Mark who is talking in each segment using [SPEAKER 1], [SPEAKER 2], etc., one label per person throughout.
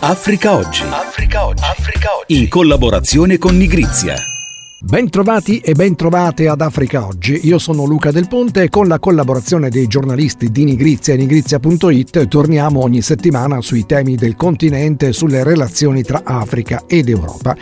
[SPEAKER 1] Africa Oggi. Africa Oggi. Africa Oggi. In collaborazione con Nigrizia.
[SPEAKER 2] Bentrovati e bentrovate ad Africa Oggi. Io sono Luca Del Ponte e con la collaborazione dei giornalisti di Nigrizia e nigrizia.it torniamo ogni settimana sui temi del continente e sulle relazioni tra Africa ed Europa.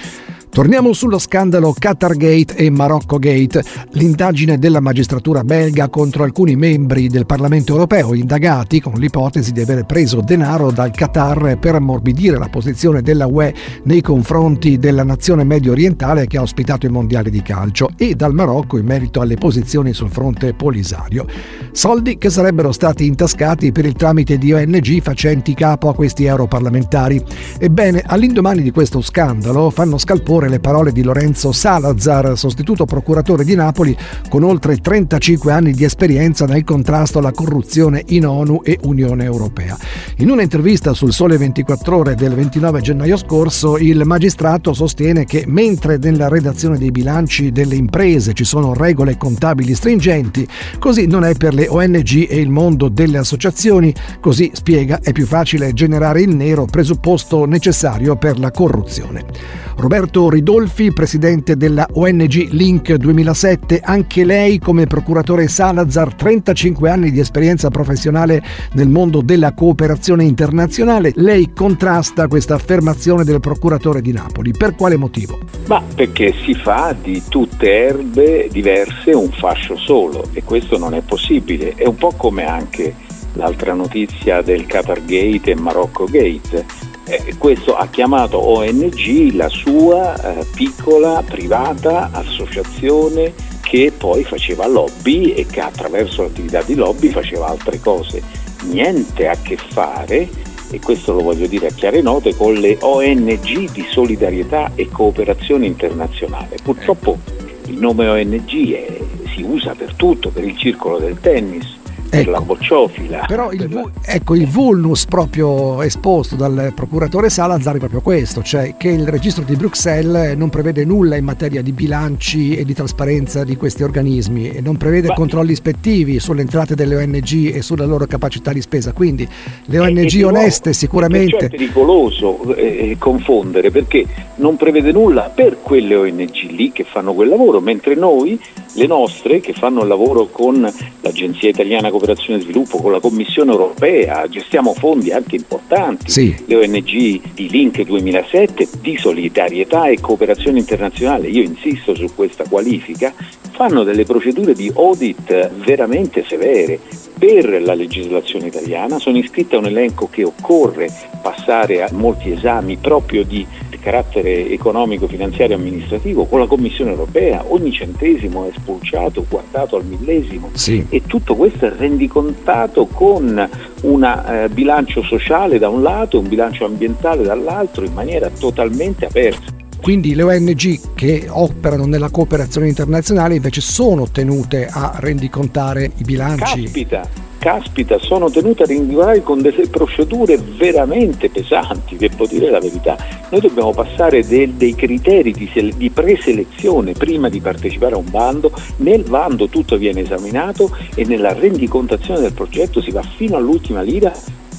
[SPEAKER 2] Torniamo sullo scandalo Qatargate e Marocco Gate, l'indagine della magistratura belga contro alcuni membri del Parlamento europeo indagati con l'ipotesi di aver preso denaro dal Qatar per ammorbidire la posizione della UE nei confronti della nazione medio orientale che ha ospitato i mondiali di calcio e dal Marocco in merito alle posizioni sul fronte polisario. Soldi che sarebbero stati intascati per il tramite di ONG facenti capo a questi europarlamentari. Ebbene, all'indomani di questo scandalo fanno scalpore le parole di Lorenzo Salazar, sostituto procuratore di Napoli con oltre 35 anni di esperienza nel contrasto alla corruzione in ONU e Unione Europea. In un'intervista sul Sole 24 ore del 29 gennaio scorso, il magistrato sostiene che mentre nella redazione dei bilanci delle imprese ci sono regole contabili stringenti, così non è per le ONG e il mondo delle associazioni, così spiega è più facile generare il nero presupposto necessario per la corruzione. Roberto Ridolfi, presidente della ONG Link 2007, anche lei come procuratore Salazar, 35 anni di esperienza professionale nel mondo della cooperazione internazionale. Lei contrasta questa affermazione del procuratore di Napoli. Per quale motivo?
[SPEAKER 3] Ma perché si fa di tutte erbe diverse un fascio solo e questo non è possibile. È un po' come anche l'altra notizia del Qatar Gate e Marocco Gate eh, questo ha chiamato ONG la sua eh, piccola privata associazione che poi faceva lobby e che attraverso l'attività di lobby faceva altre cose. Niente a che fare, e questo lo voglio dire a chiare note, con le ONG di solidarietà e cooperazione internazionale. Purtroppo il nome ONG è, si usa per tutto, per il circolo del tennis, ecco. la bocciofila.
[SPEAKER 2] Però il, la... ecco, il vulnus proprio esposto dal procuratore Salazar è proprio questo, cioè che il registro di Bruxelles non prevede nulla in materia di bilanci e di trasparenza di questi organismi e non prevede Ma... controlli ispettivi sulle entrate delle ONG e sulla loro capacità di spesa. Quindi le ONG oneste sicuramente...
[SPEAKER 3] È pericoloso eh, confondere perché non prevede nulla per quelle ONG lì che fanno quel lavoro, mentre noi, le nostre, che fanno il lavoro con l'Agenzia Italiana Cooperazione e Sviluppo, con la Commissione Europea, gestiamo fondi anche importanti,
[SPEAKER 2] sì.
[SPEAKER 3] le ONG di Link 2007, di solidarietà e cooperazione internazionale, io insisto su questa qualifica, fanno delle procedure di audit veramente severe per la legislazione italiana, sono iscritte a un elenco che occorre passare a molti esami proprio di carattere economico, finanziario e amministrativo con la Commissione europea, ogni centesimo è spulciato, guardato al millesimo
[SPEAKER 2] sì.
[SPEAKER 3] e tutto questo è rendicontato con un eh, bilancio sociale da un lato e un bilancio ambientale dall'altro in maniera totalmente aperta.
[SPEAKER 2] Quindi le ONG che operano nella cooperazione internazionale invece sono tenute a rendicontare i bilanci.
[SPEAKER 3] Caspita, caspita, sono tenute a rendicontare con delle procedure veramente pesanti, devo dire la verità. Noi dobbiamo passare del, dei criteri di, di preselezione prima di partecipare a un bando, nel bando tutto viene esaminato e nella rendicontazione del progetto si va fino all'ultima lira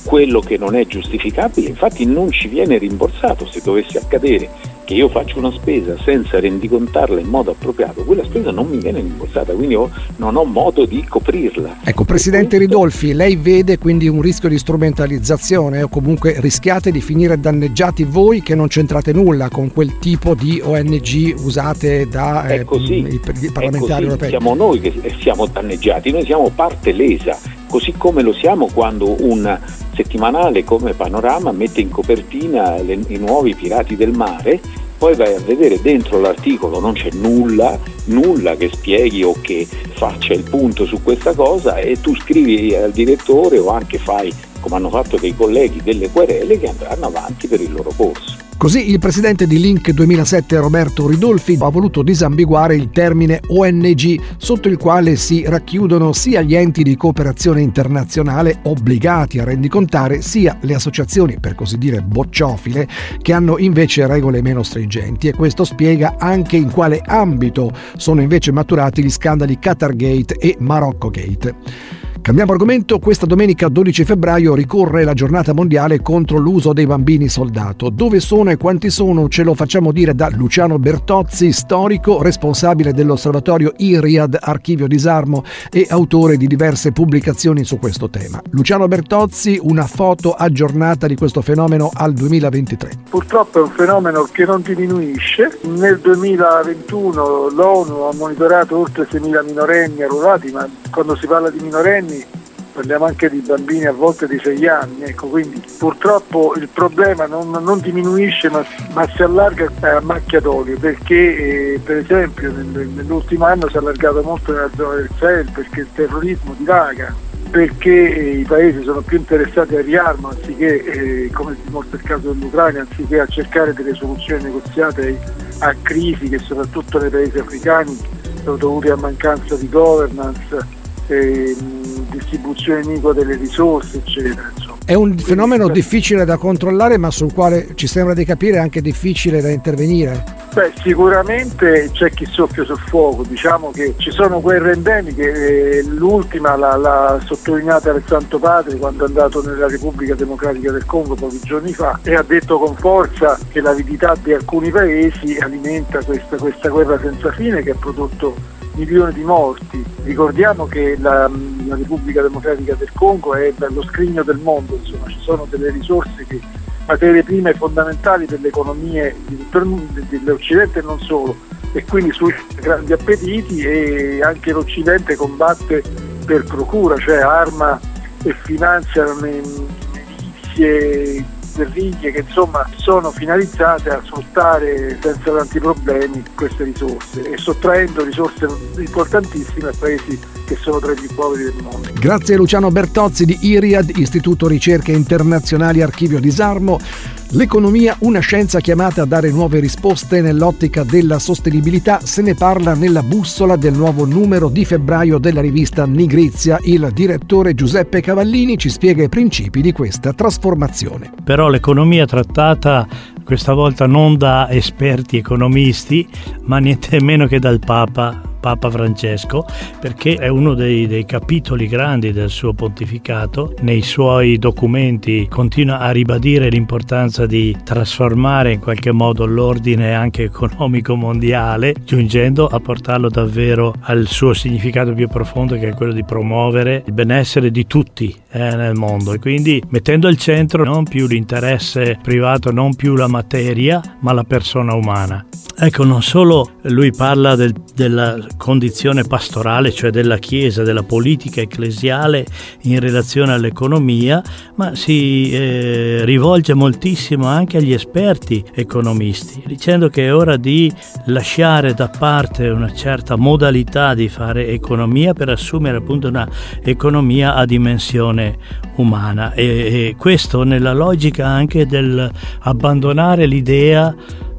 [SPEAKER 3] quello che non è giustificabile, infatti non ci viene rimborsato se dovesse accadere che io faccio una spesa senza rendicontarla in modo appropriato, quella spesa non mi viene rimborsata, quindi io non ho modo di coprirla.
[SPEAKER 2] Ecco, Presidente questo... Ridolfi, lei vede quindi un rischio di strumentalizzazione o comunque rischiate di finire danneggiati voi che non c'entrate nulla con quel tipo di ONG usate da
[SPEAKER 3] eh,
[SPEAKER 2] i parlamentari europei?
[SPEAKER 3] Siamo noi che siamo danneggiati, noi siamo parte lesa, così come lo siamo quando un settimanale come Panorama mette in copertina le, i nuovi pirati del mare, poi vai a vedere dentro l'articolo non c'è nulla, nulla che spieghi o che faccia il punto su questa cosa e tu scrivi al direttore o anche fai, come hanno fatto dei colleghi, delle querele che andranno avanti per il loro corso.
[SPEAKER 2] Così il presidente di Link 2007 Roberto Ridolfi ha voluto disambiguare il termine ONG sotto il quale si racchiudono sia gli enti di cooperazione internazionale obbligati a rendicontare sia le associazioni per così dire bocciofile che hanno invece regole meno stringenti e questo spiega anche in quale ambito sono invece maturati gli scandali Qatargate e Marocco Gate. Cambiamo argomento, questa domenica 12 febbraio ricorre la giornata mondiale contro l'uso dei bambini soldato. Dove sono e quanti sono ce lo facciamo dire da Luciano Bertozzi, storico, responsabile dell'osservatorio IRIAD Archivio Disarmo e autore di diverse pubblicazioni su questo tema. Luciano Bertozzi, una foto aggiornata di questo fenomeno al 2023.
[SPEAKER 4] Purtroppo è un fenomeno che non diminuisce. Nel 2021 l'ONU ha monitorato oltre 6.000 minorenni arruolati, ma quando si parla di minorenni parliamo anche di bambini a volte di 6 anni, ecco, quindi purtroppo il problema non, non diminuisce ma, ma, si allarga a macchia d'olio perché eh, per esempio nel, nell'ultimo anno si è allargato molto nella zona del Sahel perché il terrorismo divaga, perché eh, i paesi sono più interessati al riarmo anziché, eh, come dimostra il caso dell'Ucraina, anziché a cercare delle soluzioni negoziate a crisi che soprattutto nei paesi africani sono dovute a mancanza di governance eh, distribuzione iniqua delle risorse, eccetera. Insomma.
[SPEAKER 2] È un fenomeno difficile da controllare, ma sul quale ci sembra di capire anche difficile da intervenire.
[SPEAKER 4] Beh, sicuramente c'è chi soffia sul fuoco, diciamo che ci sono guerre endemiche, l'ultima l'ha, sottolineata il Santo Padre quando è andato nella Repubblica Democratica del Congo pochi giorni fa e ha detto con forza che l'avidità di alcuni paesi alimenta questa, questa guerra senza fine che ha prodotto milioni di morti. Ricordiamo che la, la, Repubblica Democratica del Congo è lo scrigno del mondo, insomma, ci sono delle risorse che materie prime fondamentali per le economie dell'Occidente e non solo e quindi sui grandi appetiti e anche l'Occidente combatte per procura, cioè arma e finanzia milizie guerriglie che insomma sono finalizzate a sfruttare senza tanti problemi queste risorse e sottraendo risorse importantissime a paesi che sono tra i più poveri del mondo.
[SPEAKER 2] Grazie a Luciano Bertozzi di IRIAD, Istituto Ricerche Internazionali Archivio Disarmo. L'economia, una scienza chiamata a dare nuove risposte nell'ottica della sostenibilità, se ne parla nella bussola del nuovo numero di febbraio della rivista Nigrizia. Il direttore Giuseppe Cavallini ci spiega i principi di questa trasformazione.
[SPEAKER 5] Però l'economia trattata questa volta non da esperti economisti, ma niente meno che dal Papa Papa Francesco perché è uno dei, dei, capitoli grandi del suo pontificato. Nei suoi documenti continua a ribadire l'importanza di trasformare in qualche modo l'ordine anche economico mondiale, giungendo a portarlo davvero al suo significato più profondo che è quello di promuovere il benessere di tutti eh, nel mondo e quindi mettendo al centro non più l'interesse privato, non più la materia, ma la persona umana. Ecco, non solo lui parla del, della condizione pastorale, cioè della Chiesa, della politica ecclesiale in relazione all'economia, ma si eh, rivolge moltissimo anche agli esperti economisti, dicendo che è ora di lasciare da parte una certa modalità di fare economia per assumere appunto una economia a dimensione umana. E, e questo nella logica anche del abbandonare l'idea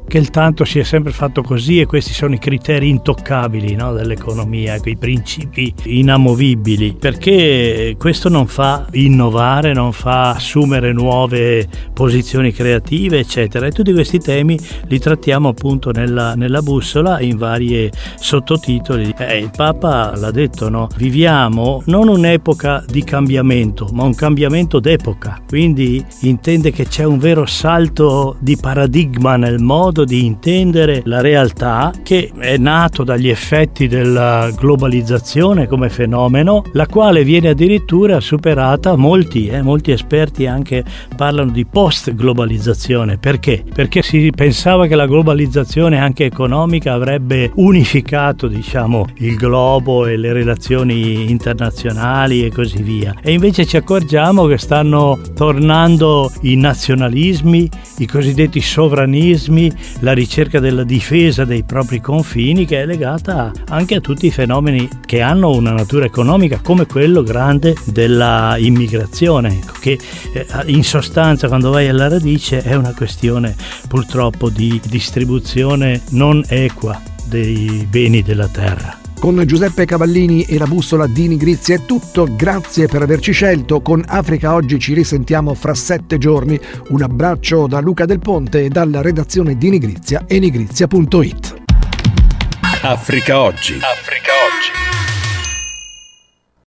[SPEAKER 5] che il tanto si è sempre fatto così e questi sono i criteri intoccabili no, dell'economia, quei principi inamovibili, perché questo non fa innovare, non fa assumere nuove posizioni creative, eccetera. E tutti questi temi li trattiamo appunto nella, nella bussola in vari sottotitoli. Eh, il Papa l'ha detto, no? viviamo non un'epoca di cambiamento, ma un cambiamento d'epoca, quindi intende che c'è un vero salto di paradigma nel modo modo di intendere la realtà che è nato dagli effetti della globalizzazione come fenomeno, la quale viene addirittura superata, molti, eh, molti esperti anche parlano di post-globalizzazione. Perché? Perché si pensava che la globalizzazione anche economica avrebbe unificato diciamo, il globo e le relazioni internazionali e così via. E invece ci accorgiamo che stanno tornando i nazionalismi, i cosiddetti sovranismi, la ricerca della difesa dei propri confini che è legata anche a tutti i fenomeni che hanno una natura economica come quello grande della immigrazione ecco, che eh, in sostanza quando vai alla radice è una questione purtroppo di distribuzione non equa dei beni della terra.
[SPEAKER 2] Con Giuseppe Cavallini e la bussola di Nigrizia è tutto, grazie per averci scelto. Con Africa Oggi ci risentiamo fra sette giorni. Un abbraccio da Luca Del Ponte e dalla redazione di Nigrizia e nigrizia.it.
[SPEAKER 1] Africa Oggi. Africa Oggi.